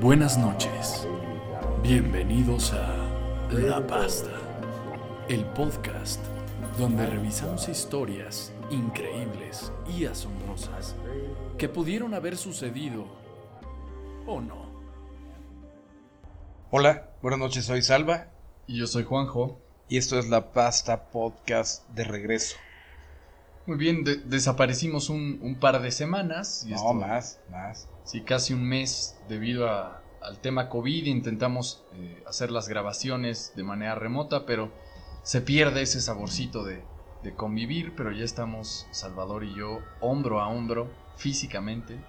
Buenas noches. Bienvenidos a La Pasta, el podcast donde revisamos historias increíbles y asombrosas que pudieron haber sucedido o no. Hola, buenas noches, soy Salva Y yo soy Juanjo. y esto es La Pasta Podcast de regreso. Muy bien, de- desaparecimos un, un par de semanas. y No, esto- más, más. Sí, casi un mes debido a- al tema COVID. Intentamos eh, hacer las grabaciones de manera remota, pero se pierde ese saborcito de, de convivir. Pero ya estamos, Salvador y yo, hombro a hombro, físicamente.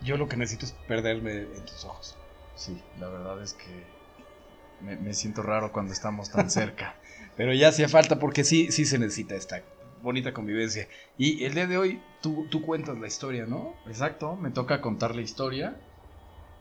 Yo lo que necesito es perderme en tus ojos. Sí, la verdad es que me, me siento raro cuando estamos tan cerca. Pero ya hacía falta porque sí, sí se necesita esta bonita convivencia. Y el día de hoy tú, tú cuentas la historia, ¿no? Exacto, me toca contar la historia.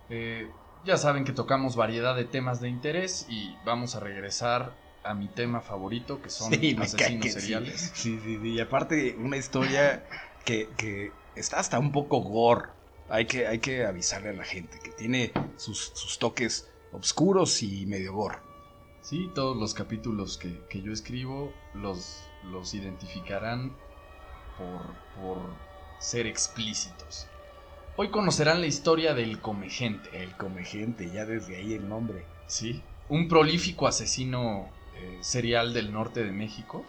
Eh, ya saben que tocamos variedad de temas de interés y vamos a regresar a mi tema favorito, que son Sí, asesinos que sí. seriales. Sí, sí, sí. Y aparte, una historia que, que está hasta un poco gore. Hay que, hay que avisarle a la gente que tiene sus, sus toques oscuros y medio gore. Sí, todos los capítulos que, que yo escribo los, los identificarán por, por ser explícitos. Hoy conocerán la historia del Comegente. El comegente, ya desde ahí el nombre. Sí, un prolífico asesino eh, serial del norte de México,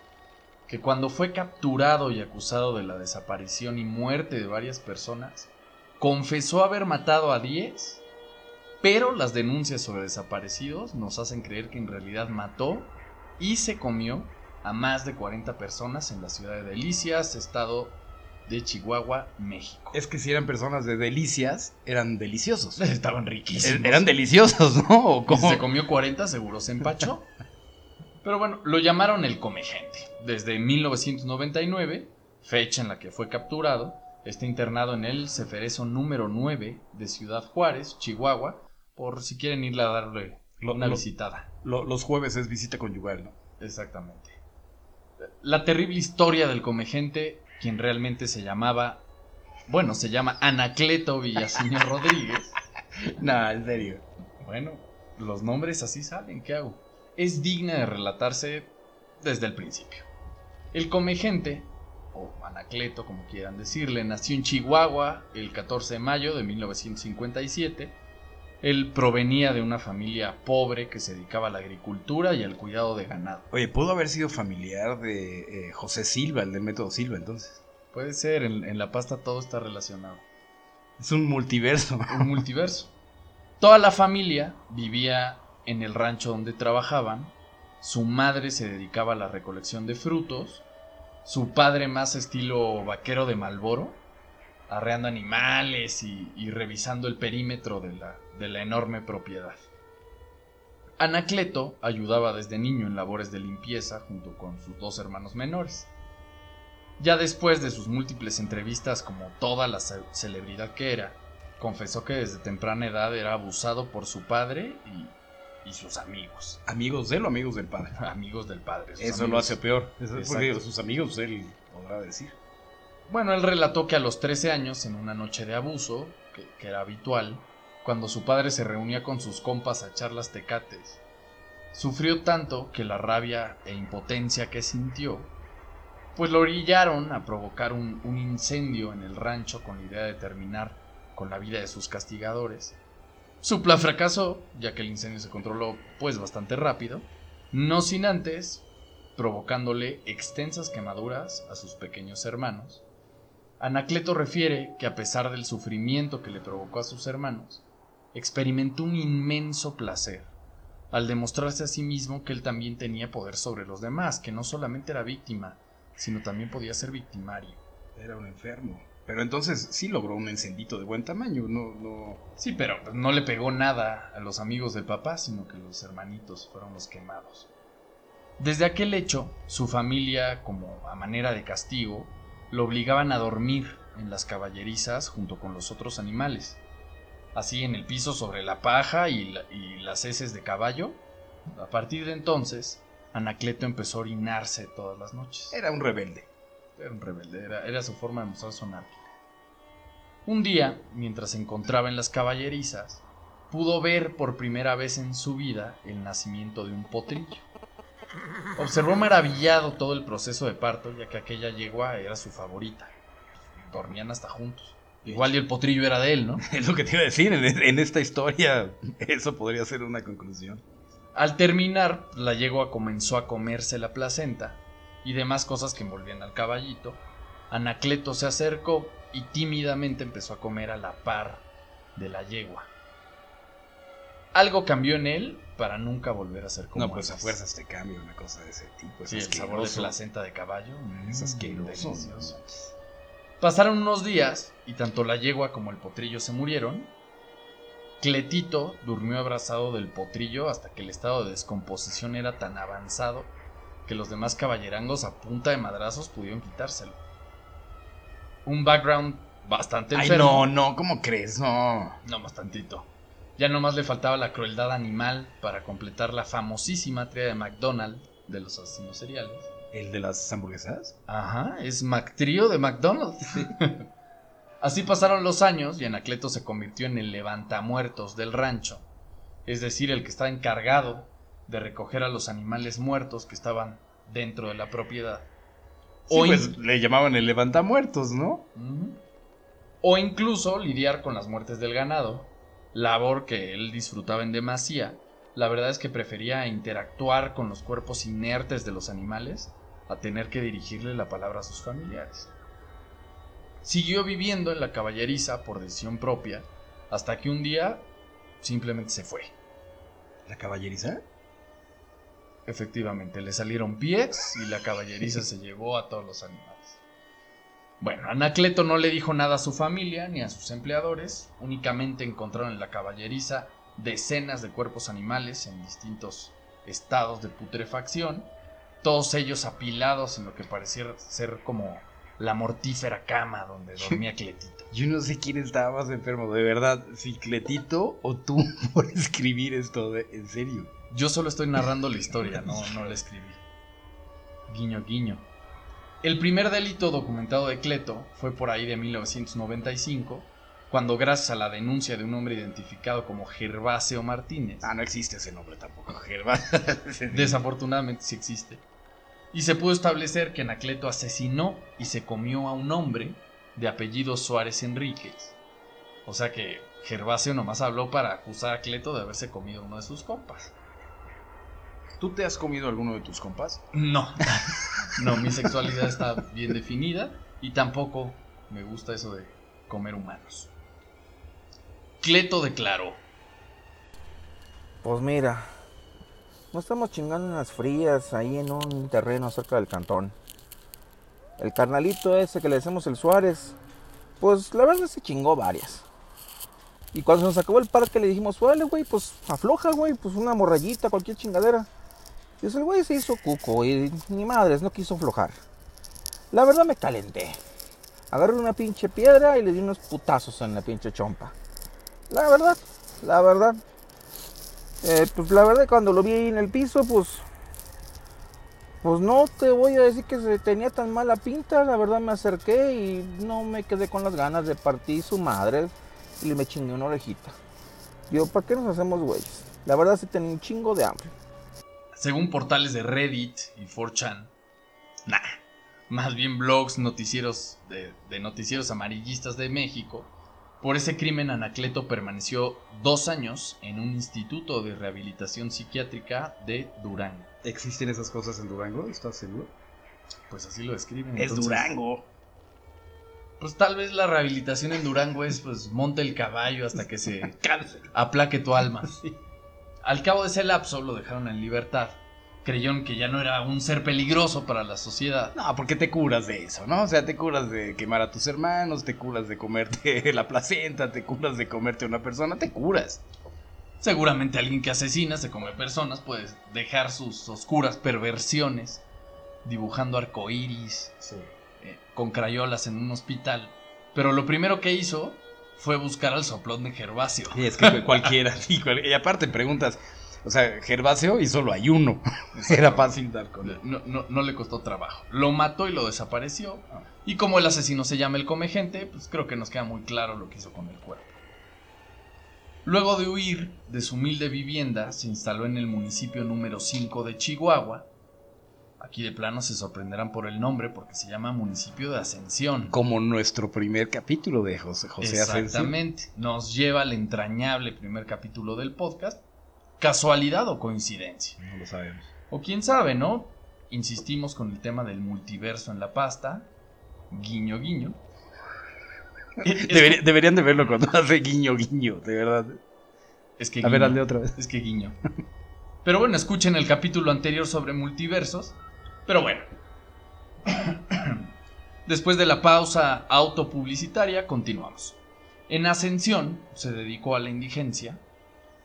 que cuando fue capturado y acusado de la desaparición y muerte de varias personas, confesó haber matado a 10, pero las denuncias sobre desaparecidos nos hacen creer que en realidad mató y se comió a más de 40 personas en la ciudad de Delicias, estado de Chihuahua, México. Es que si eran personas de delicias, eran deliciosos. Estaban riquísimos. Er- Eran deliciosos, ¿no? ¿O Y si cómo? se comió 40, seguro se empachó. Pero bueno, lo llamaron el Comegente. Desde 1999, fecha en la que fue capturado, está internado en el Ceferezo número 9 de Ciudad Juárez, Chihuahua, por si quieren irle a darle Lo- una lo- visitada. Lo- los jueves es visita conyugal, ¿no? Exactamente. La terrible historia del Comegente, quien realmente se llamaba, bueno, se llama Anacleto Villaseñor Rodríguez. No, en serio. Bueno, los nombres así salen, ¿qué hago? Es digna de relatarse desde el principio. El comegente, o Anacleto como quieran decirle, nació en Chihuahua el 14 de mayo de 1957. Él provenía de una familia pobre que se dedicaba a la agricultura y al cuidado de ganado. Oye, pudo haber sido familiar de eh, José Silva, el del método Silva, entonces. Puede ser, en, en la pasta todo está relacionado. Es un multiverso. un multiverso. Toda la familia vivía en el rancho donde trabajaban. Su madre se dedicaba a la recolección de frutos. Su padre más estilo vaquero de Malboro, arreando animales y, y revisando el perímetro de la, de la enorme propiedad. Anacleto ayudaba desde niño en labores de limpieza junto con sus dos hermanos menores. Ya después de sus múltiples entrevistas como toda la ce- celebridad que era, confesó que desde temprana edad era abusado por su padre y, y sus amigos. ¿Amigos de él o amigos del padre? Amigos del padre. Eso lo hace peor. Eso es porque sus amigos, él podrá decir. Bueno, él relató que a los 13 años, en una noche de abuso, que, que era habitual, cuando su padre se reunía con sus compas a echar las tecates, sufrió tanto que la rabia e impotencia que sintió, pues lo orillaron a provocar un, un incendio en el rancho con la idea de terminar con la vida de sus castigadores. Su plan fracasó, ya que el incendio se controló pues bastante rápido, no sin antes provocándole extensas quemaduras a sus pequeños hermanos. Anacleto refiere que a pesar del sufrimiento que le provocó a sus hermanos, experimentó un inmenso placer al demostrarse a sí mismo que él también tenía poder sobre los demás, que no solamente era víctima, sino también podía ser victimario. Era un enfermo. Pero entonces sí logró un encendito de buen tamaño. No, no. Sí, pero no le pegó nada a los amigos del papá, sino que los hermanitos fueron los quemados. Desde aquel hecho, su familia, como a manera de castigo, lo obligaban a dormir en las caballerizas junto con los otros animales. Así en el piso sobre la paja y, la- y las heces de caballo. A partir de entonces, Anacleto empezó a orinarse todas las noches. Era un rebelde. Era un rebelde, era, era su forma de mostrar su anarquía. Un día, mientras se encontraba en las caballerizas, pudo ver por primera vez en su vida el nacimiento de un potrillo. Observó maravillado todo el proceso de parto, ya que aquella yegua era su favorita. Dormían hasta juntos. Igual y el potrillo era de él, ¿no? Es lo que te iba a decir, en, en esta historia eso podría ser una conclusión. Al terminar, la yegua comenzó a comerse la placenta y demás cosas que envolvían al caballito. Anacleto se acercó y tímidamente empezó a comer a la par de la yegua. Algo cambió en él para nunca volver a ser como No, pues a fuerzas te cambia una cosa de ese tipo. Es Sí, el sabor de placenta de caballo. Es mm, asqueroso. delicioso. Pasaron unos días y tanto la yegua como el potrillo se murieron. Cletito durmió abrazado del potrillo hasta que el estado de descomposición era tan avanzado que los demás caballerangos a punta de madrazos pudieron quitárselo. Un background bastante Ay, enfermo. no, no, ¿cómo crees? No. No, bastantito. Ya nomás le faltaba la crueldad animal para completar la famosísima tría de McDonald's de los asesinos seriales. ¿El de las hamburguesas? Ajá, es McTrio de McDonald's. Así pasaron los años y Anacleto se convirtió en el levantamuertos del rancho, es decir, el que estaba encargado de recoger a los animales muertos que estaban dentro de la propiedad. Sí, O, pues le llamaban el levantamuertos, ¿no? O incluso lidiar con las muertes del ganado, labor que él disfrutaba en demasía. La verdad es que prefería interactuar con los cuerpos inertes de los animales a tener que dirigirle la palabra a sus familiares. Siguió viviendo en la caballeriza por decisión propia hasta que un día simplemente se fue. ¿La caballeriza? Efectivamente, le salieron pies y la caballeriza se llevó a todos los animales. Bueno, Anacleto no le dijo nada a su familia ni a sus empleadores, únicamente encontraron en la caballeriza decenas de cuerpos animales en distintos estados de putrefacción, todos ellos apilados en lo que parecía ser como la mortífera cama donde dormía Cletito. Yo no sé quién estaba más enfermo, de verdad, si Cletito o tú por escribir esto, de- en serio. Yo solo estoy narrando la historia, no, no la escribí. Guiño, guiño. El primer delito documentado de Cleto fue por ahí de 1995, cuando gracias a la denuncia de un hombre identificado como Gervasio Martínez, Ah, no existe ese nombre tampoco, Gervas. desafortunadamente sí existe, y se pudo establecer que Anacleto asesinó y se comió a un hombre de apellido Suárez Enríquez. O sea que Gervasio nomás habló para acusar a Cleto de haberse comido uno de sus compas. ¿Tú te has comido alguno de tus compas? No, no, mi sexualidad está bien definida y tampoco me gusta eso de comer humanos. Cleto declaró. Pues mira, nos estamos chingando unas frías ahí en un terreno cerca del cantón. El carnalito ese que le decimos el Suárez, pues la verdad se chingó varias. Y cuando se nos acabó el parque le dijimos, vale, güey, pues afloja, güey, pues una morrayita, cualquier chingadera. Y el güey se hizo cuco y ni madres, no quiso aflojar. La verdad me calenté. Agarré una pinche piedra y le di unos putazos en la pinche chompa. La verdad, la verdad. Eh, pues la verdad cuando lo vi ahí en el piso, pues... Pues no te voy a decir que se tenía tan mala pinta, la verdad me acerqué y no me quedé con las ganas de partir su madre y me chingué una orejita. Digo, ¿para qué nos hacemos güeyes? La verdad sí tenía un chingo de hambre. Según portales de Reddit y 4chan, nah, más bien blogs noticieros de, de noticieros amarillistas de México, por ese crimen Anacleto permaneció dos años en un instituto de rehabilitación psiquiátrica de Durango. ¿Existen esas cosas en Durango? ¿Estás seguro? Pues así lo describen. Es entonces- Durango. Pues tal vez la rehabilitación en Durango es pues monte el caballo hasta que se aplaque tu alma. Al cabo de ese lapso lo dejaron en libertad. Creyeron que ya no era un ser peligroso para la sociedad. No, porque te curas de eso, ¿no? O sea, te curas de quemar a tus hermanos, te curas de comerte la placenta, te curas de comerte a una persona, te curas. Seguramente alguien que asesina, se come personas, puede dejar sus oscuras perversiones dibujando arcoíris eh, con crayolas en un hospital. Pero lo primero que hizo fue buscar al soplón de Gervasio. Y es que cualquiera, y, cual- y aparte preguntas, o sea, Gervasio y solo hay uno. Era fácil dar con él. No, no- no le costó trabajo. Lo mató y lo desapareció. Y como el asesino se llama el come gente, pues creo que nos queda muy claro lo que hizo con el cuerpo. Luego de huir de su humilde vivienda, se instaló en el municipio número 5 de Chihuahua. Aquí de plano se sorprenderán por el nombre porque se llama municipio de Ascensión. Como nuestro primer capítulo de José, José Asensio. Exactamente. Nos lleva al entrañable primer capítulo del podcast. ¿Casualidad o coincidencia? No lo sabemos. O quién sabe, ¿no? Insistimos con el tema del multiverso en la pasta. Guiño, guiño. Debería- deberían de verlo cuando hace guiño, guiño, de verdad. Es que A ver, guiño. hazle otra vez. Es que guiño. Pero bueno, escuchen el capítulo anterior sobre multiversos. Pero bueno. Después de la pausa autopublicitaria, continuamos. En Ascensión se dedicó a la indigencia,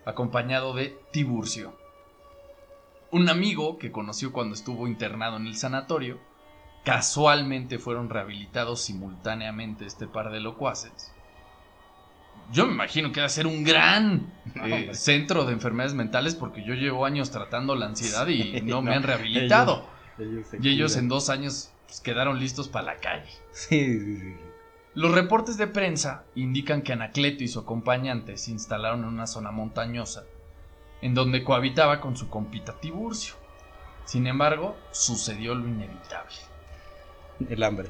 acompañado de Tiburcio, un amigo que conoció cuando estuvo internado en el sanatorio. Casualmente fueron rehabilitados simultáneamente este par de locuaces. Yo me imagino que va a ser un gran eh, centro de enfermedades mentales porque yo llevo años tratando la ansiedad y no me han rehabilitado. se y ellos en dos años pues, quedaron listos para la calle. Sí, sí, sí. Los reportes de prensa indican que Anacleto y su acompañante se instalaron en una zona montañosa, en donde cohabitaba con su compita Tiburcio. Sin embargo, sucedió lo inevitable. El hambre.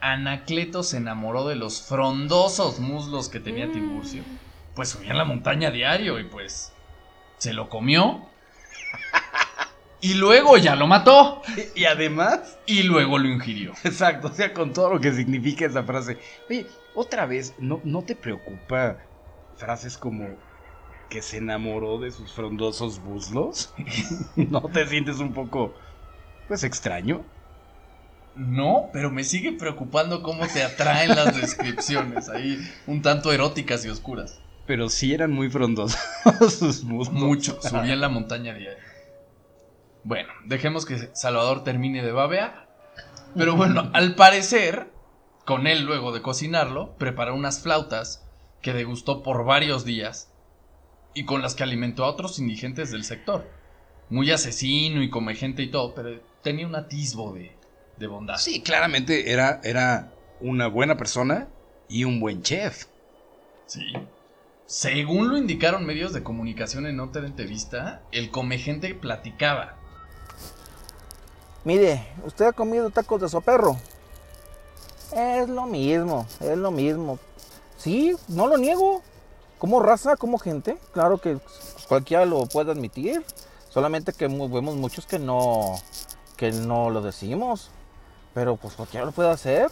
Anacleto se enamoró de los frondosos muslos que Mm. tenía Tiburcio. Pues subía en la montaña diario y pues se lo comió. Y luego ya lo mató. Y además, Y luego lo ingirió. exacto, o sea, con todo lo que significa esa frase. Oye, otra vez, ¿no, no te preocupa frases como que se enamoró de sus frondosos muslos? ¿No te sientes un poco, pues, extraño? No, pero me sigue preocupando cómo te atraen las descripciones ahí, un tanto eróticas y oscuras. Pero sí eran muy frondosos sus muslos. Mucho, subí en la montaña diaria. Bueno, dejemos que Salvador termine de babear. Pero bueno, al parecer, con él luego de cocinarlo, preparó unas flautas que degustó por varios días y con las que alimentó a otros indigentes del sector. Muy asesino y come gente y todo, pero tenía un atisbo de, de bondad. Sí, claramente era, era una buena persona y un buen chef. Sí. Según lo indicaron medios de comunicación en otra entrevista, el comegente platicaba. Mire, ¿usted ha comido tacos de soperro? Es lo mismo, es lo mismo. Sí, no lo niego. Como raza, como gente, claro que cualquiera lo puede admitir. Solamente que vemos muchos que no, que no lo decimos. Pero pues cualquiera lo puede hacer.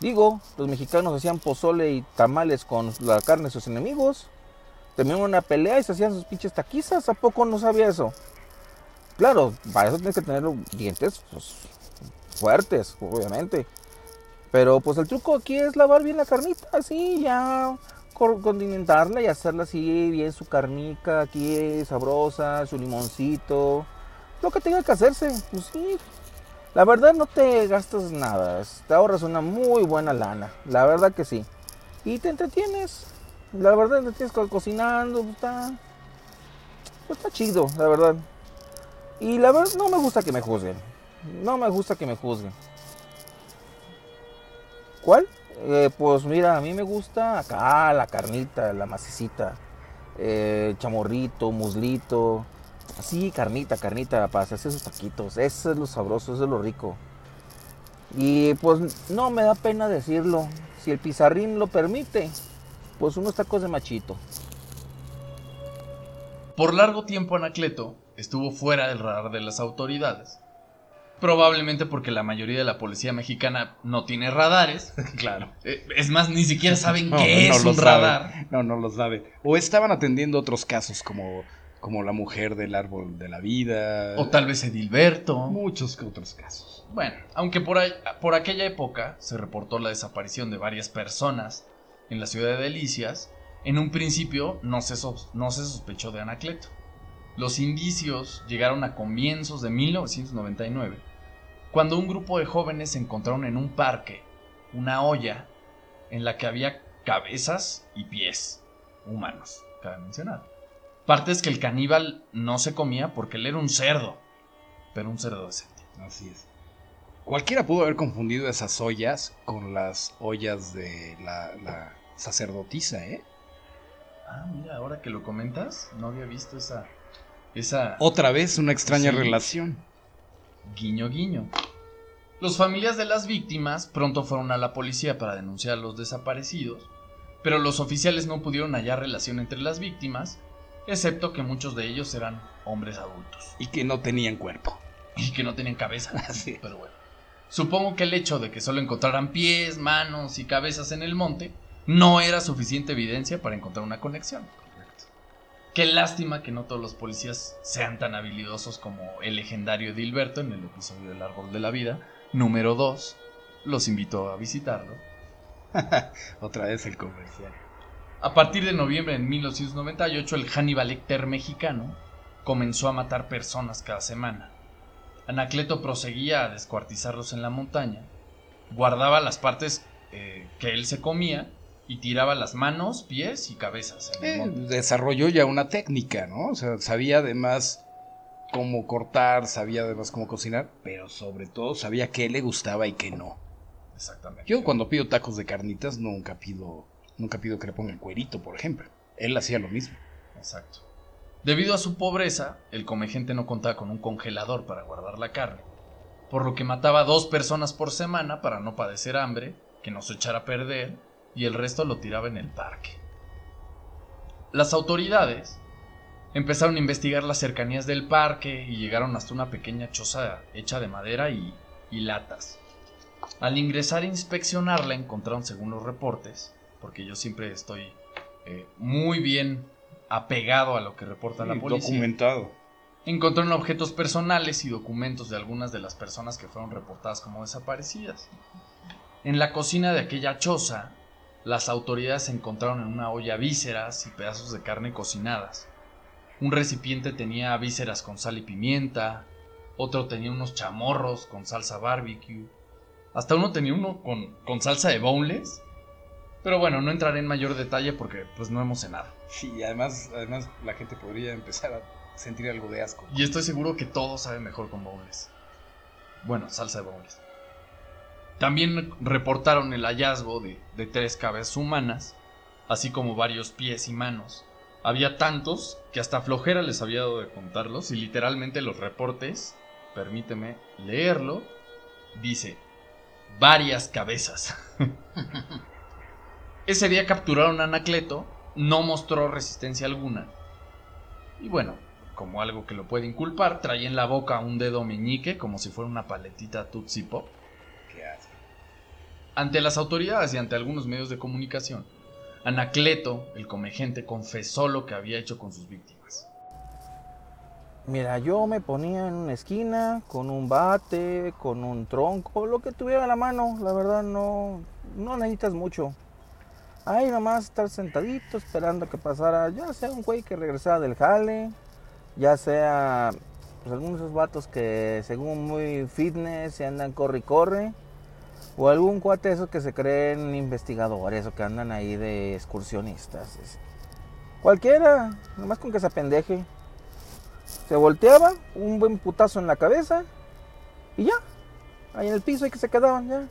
Digo, los mexicanos hacían pozole y tamales con la carne de sus enemigos. Terminaron una pelea y se hacían sus pinches taquizas. ¿A poco no sabía eso? Claro, para eso tienes que tener dientes pues, fuertes, obviamente. Pero pues el truco aquí es lavar bien la carnita, así, ya condimentarla y hacerla así, bien su carnica aquí, sabrosa, su limoncito. Lo que tenga que hacerse, pues sí. La verdad no te gastas nada, te ahorras una muy buena lana, la verdad que sí. Y te entretienes, la verdad te entretienes co- cocinando, pues, está, pues, está chido, la verdad. Y la verdad no me gusta que me juzguen. No me gusta que me juzguen. ¿Cuál? Eh, pues mira, a mí me gusta acá la carnita, la macicita. Eh, chamorrito, muslito. Así, carnita, carnita, para hacerse esos taquitos. Eso es lo sabroso, eso es lo rico. Y pues no me da pena decirlo. Si el pizarrín lo permite, pues unos tacos de machito. Por largo tiempo Anacleto estuvo fuera del radar de las autoridades. Probablemente porque la mayoría de la policía mexicana no tiene radares. Claro. Eh, Es más, ni siquiera saben No, qué no es un sabe. radar. No, no lo sabe. O estaban atendiendo otros casos como, como la mujer del árbol de la vida. O tal vez Edilberto. Muchos otros casos. Bueno, aunque por, ahí- por aquella época se reportó la desaparición de varias personas en la ciudad de Delicias, en un principio no se, sos- no se sospechó de Anacleto. Los indicios llegaron a comienzos de 1999, cuando un grupo de jóvenes encontraron en un parque una olla en la que había cabezas y pies humanos, cabe mencionar. Partes que el caníbal no se comía porque él era un cerdo, pero un cerdo decente. Así es. Cualquiera pudo haber confundido esas ollas con las ollas de la, la sacerdotisa, ¿eh? Ah, mira, ahora que lo comentas, no había visto esa. Esa. Otra vez una extraña Sí. relación. Guiño, guiño. Los familias de las víctimas pronto fueron a la policía para denunciar a los desaparecidos, pero los oficiales no pudieron hallar relación entre las víctimas, excepto que muchos de ellos eran hombres adultos Y que no tenían cuerpo. y que no tenían cabeza. Es. Pero bueno. Supongo que el hecho de que solo encontraran pies, manos y cabezas en el monte no era suficiente evidencia para encontrar una conexión. Qué lástima que no todos los policías sean tan habilidosos como el legendario Edilberto en el episodio del Árbol de la Vida, número 2. Los invito a visitarlo. Otra vez el comercial. A partir de noviembre de 1998, el Hannibal Lecter mexicano comenzó a matar personas cada semana. Anacleto proseguía a descuartizarlos en la montaña, guardaba las partes eh, que él se comía y tiraba las manos, pies y cabezas Eh, desarrolló ya una técnica, ¿no? O sea, sabía además cómo cortar, sabía además cómo cocinar, pero sobre todo sabía qué le gustaba y qué no. Exactamente. Yo cuando pido tacos de carnitas nunca pido, nunca pido que le pongan cuerito, por ejemplo. Él hacía lo mismo. Exacto. Debido a su pobreza, el comegente no contaba con un congelador para guardar la carne, por lo que mataba a dos personas por semana para no padecer hambre, que no se echara a perder, y el resto lo tiraba en el parque. Las autoridades empezaron a investigar las cercanías del parque y llegaron hasta una pequeña choza hecha de madera y, y latas. Al ingresar a inspeccionarla encontraron, según los reportes, porque yo siempre estoy eh, muy bien apegado a lo que reporta la policía. Documentado. Encontraron objetos personales y documentos de algunas de las personas que fueron reportadas como desaparecidas. En la cocina de aquella choza, las autoridades encontraron en una olla vísceras y pedazos de carne cocinadas. Un recipiente tenía vísceras con sal y pimienta, otro tenía unos chamorros con salsa barbecue, hasta uno tenía uno con, con salsa de boneless. Pero bueno, no entraré en mayor detalle porque pues no hemos cenado. Sí, además, además la gente podría empezar a sentir algo de asco. Y estoy seguro que todo sabe mejor con boneless. Bueno, salsa de boneless. También reportaron el hallazgo de, tres cabezas humanas, así como varios pies y manos. Había tantos que hasta flojera les había dado de contarlos y literalmente los reportes, permíteme leerlo, dice varias cabezas. Ese día capturaron a Anacleto, no mostró resistencia alguna. Y bueno, como algo que lo puede inculpar, traía en la boca un dedo meñique como si fuera una paletita Tootsie Pop. Ante las autoridades y ante algunos medios de comunicación, Anacleto, el comegente, confesó lo que había hecho con sus víctimas. Mira, yo me ponía en una esquina con un bate, con un tronco, lo que tuviera a la mano. La verdad no, no necesitas mucho. Ahí nomás estar sentadito esperando que pasara, ya sea un güey que regresara del jale, ya sea pues, algunos de esos vatos que según muy fitness se andan corre y corre, o algún cuate esos que se creen investigadores o que andan ahí de excursionistas. Cualquiera, nomás con que se apendeje. Se volteaba, un buen putazo en la cabeza y ya. Ahí en el piso ahí que se quedaban ya.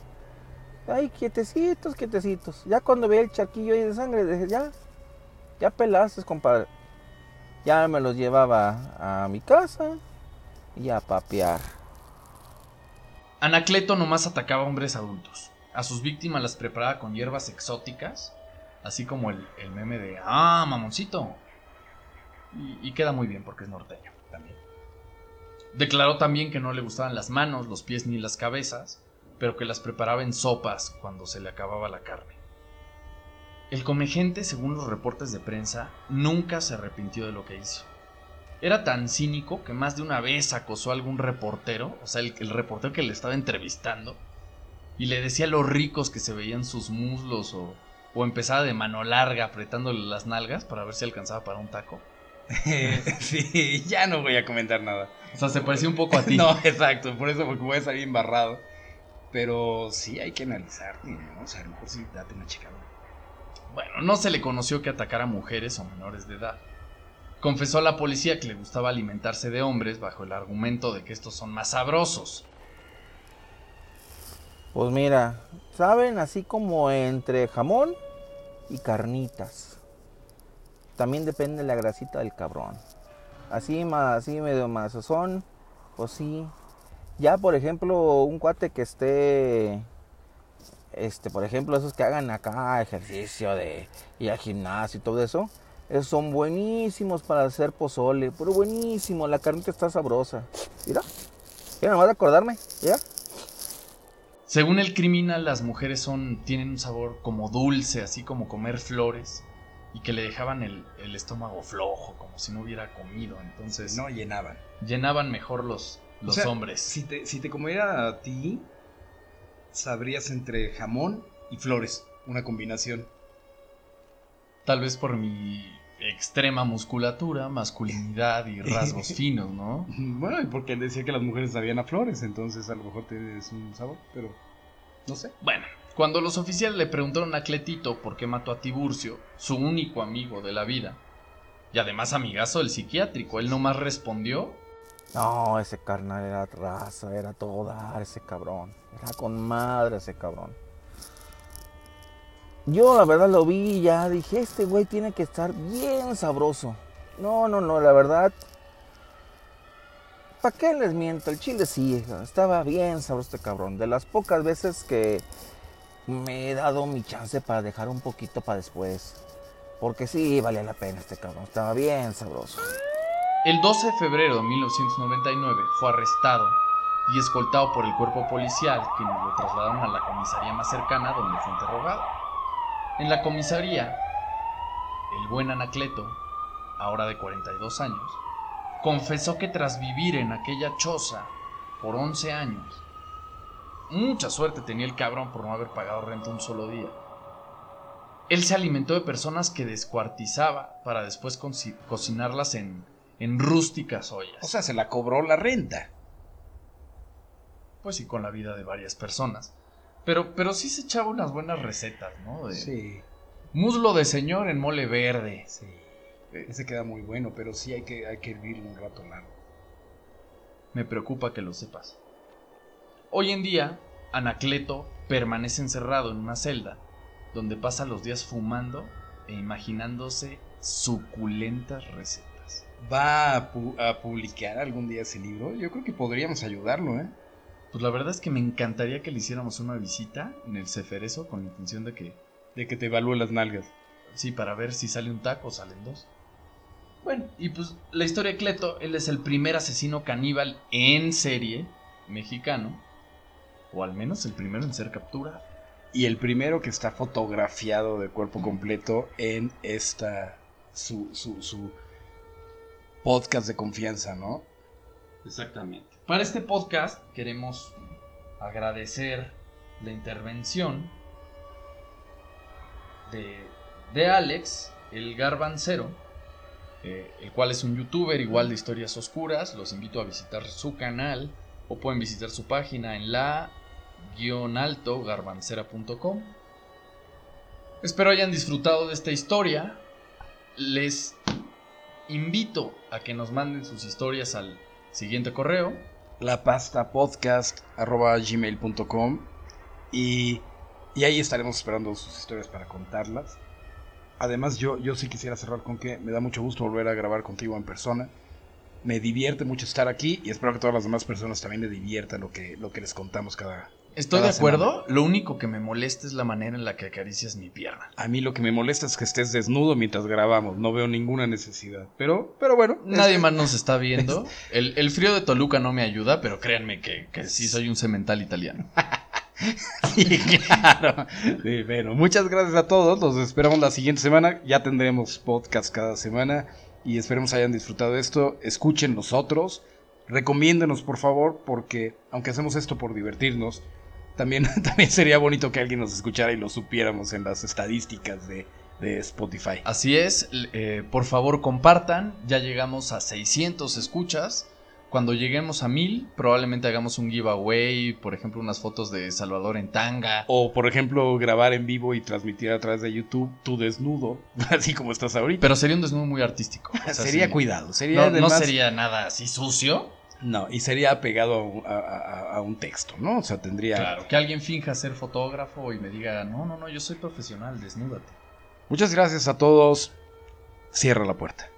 Ahí quietecitos, quietecitos. Ya cuando veía el charquillo ahí de sangre, dije, ya, ya pelaste, compadre. Ya me los llevaba a mi casa y a papear. Anacleto nomás atacaba a hombres adultos. A sus víctimas las preparaba con hierbas exóticas, así como el, meme de ¡Ah, mamoncito! Y, y queda muy bien porque es norteño también. Declaró también que no le gustaban las manos, los pies ni las cabezas, pero que las preparaba en sopas cuando se le acababa la carne. El comegente, según los reportes de prensa, nunca se arrepintió de lo que hizo. Era tan cínico que más de una vez acosó a algún reportero, o sea, el, el reportero que le estaba entrevistando, y le decía lo ricos que se veían sus muslos o, o empezaba de mano larga apretándole las nalgas para ver si alcanzaba para un taco. sí, ya no voy a comentar nada. O sea, se parecía un poco a ti. No, exacto, por eso porque voy a salir embarrado. Pero sí hay que analizar, ¿no? O sea, a lo mejor sí date una checada. Bueno, no se le conoció que atacara a mujeres o menores de edad. Confesó a la policía que le gustaba alimentarse de hombres bajo el argumento de que estos son más sabrosos. Pues mira, saben así como entre jamón y carnitas. también depende de la grasita del cabrón. Así, más, así medio más son, pues sí. Ya, por ejemplo, un cuate que esté, este, por ejemplo, esos que hagan acá ejercicio de ir al gimnasio y todo eso, esos son buenísimos para hacer pozole, pero buenísimo, la carnita está sabrosa. Mira, mira, nomás de acordarme, mira. Según el criminal, las mujeres son tienen un sabor como dulce, así como comer flores, y que le dejaban el, el estómago flojo, como si no hubiera comido. Entonces No llenaban. llenaban mejor los, los O sea, hombres. Si te, si te comiera a ti, sabrías entre jamón y flores. Una combinación. Tal vez por mi extrema musculatura, masculinidad y rasgos finos, ¿no? Bueno, y porque él decía que las mujeres sabían a flores, entonces a lo mejor tienes un sabor, pero no sé. Bueno, cuando los oficiales le preguntaron a Cletito por qué mató a Tiburcio, su único amigo de la vida, y además amigazo del psiquiátrico, él nomás respondió, No, ese carnal era raza, era todo dar ese cabrón. Era con madre ese cabrón. Yo la verdad lo vi y ya dije, este güey tiene que estar bien sabroso. No, no, no, la verdad. ¿Para qué les miento? El chile sí, estaba bien sabroso este cabrón. De las pocas veces que me he dado mi chance para dejar un poquito para después. Porque sí, valía la pena este cabrón. Estaba bien sabroso. El 12 de febrero de 1999 fue arrestado y escoltado por el cuerpo policial, quienes lo trasladaron a la comisaría más cercana donde fue interrogado. En la comisaría, el buen Anacleto, ahora de 42 años, confesó que tras vivir en aquella choza por 11 años, mucha suerte tenía el cabrón por no haber pagado renta un solo día. Él se alimentó de personas que descuartizaba para después coci- cocinarlas en, en rústicas ollas. O sea, se la cobró la renta. pues sí, con la vida de varias personas. Pero, pero sí se echaba unas buenas recetas, ¿no? De Sí, Muslo de señor en mole verde. sí. Ese queda muy bueno, pero sí hay que, hay que hervirlo un rato largo. Me preocupa que lo sepas. Hoy en día, Anacleto permanece encerrado en una celda donde pasa los días fumando e imaginándose suculentas recetas. ¿Va a, pu- a publicar algún día ese libro? Yo creo que podríamos ayudarlo, ¿eh? Pues la verdad es que me encantaría que le hiciéramos una visita en el Ceferezo con la intención de que, De que te evalúe las nalgas. sí, para ver si sale un taco o salen dos. Bueno, y pues la historia de Cleto, él es el primer asesino caníbal en serie mexicano, o al menos el primero en ser capturado. Y el primero que está fotografiado de cuerpo completo en esta. su, su, su podcast de confianza, ¿no? Exactamente. Para este podcast queremos agradecer la intervención de, de Alex, el garbancero, eh, el cual es un youtuber igual de historias oscuras. Los invito a visitar su canal o pueden visitar su página en la-alto-garbancera.com. Espero hayan disfrutado de esta historia. Les invito a que nos manden sus historias al siguiente correo. La pasta podcast arroba gmail.com y, y ahí estaremos esperando sus historias para contarlas. Además, yo, yo sí quisiera cerrar con que me da mucho gusto volver a grabar contigo en persona. Me divierte mucho estar aquí y espero que todas las demás personas también le divierta lo que, lo que les contamos cada... Estoy de acuerdo. Lo único que me molesta es la manera en la que acaricias mi pierna. A mí lo que me molesta es que estés desnudo mientras grabamos. No veo ninguna necesidad. Pero, pero bueno. Nadie es- más nos está viendo. El, el frío de Toluca no me ayuda, pero créanme que, que sí soy un cemental italiano. Sí, claro. Sí, bueno, muchas gracias a todos. Los esperamos la siguiente semana. Ya tendremos podcast cada semana. Y esperemos hayan disfrutado de esto. Escuchen los otros. Recomiéndenos, por favor, porque aunque hacemos esto por divertirnos, también, también sería bonito que alguien nos escuchara y lo supiéramos en las estadísticas de, de Spotify. Así es, eh, por favor compartan. Ya llegamos a 600 escuchas. Cuando lleguemos a 1000, probablemente hagamos un giveaway, por ejemplo, unas fotos de Salvador en tanga. O, por ejemplo, grabar en vivo y transmitir a través de YouTube tu desnudo, así como estás ahorita. Pero sería un desnudo muy artístico. O sea, sería sí. cuidado. Sería No, no sería nada así sucio. No, y sería pegado a un, a- a- a un texto, ¿no? O sea, tendría... Claro, que alguien finja ser fotógrafo y me diga, no, no, no, yo soy profesional, desnúdate. Muchas gracias a todos. cierra la puerta.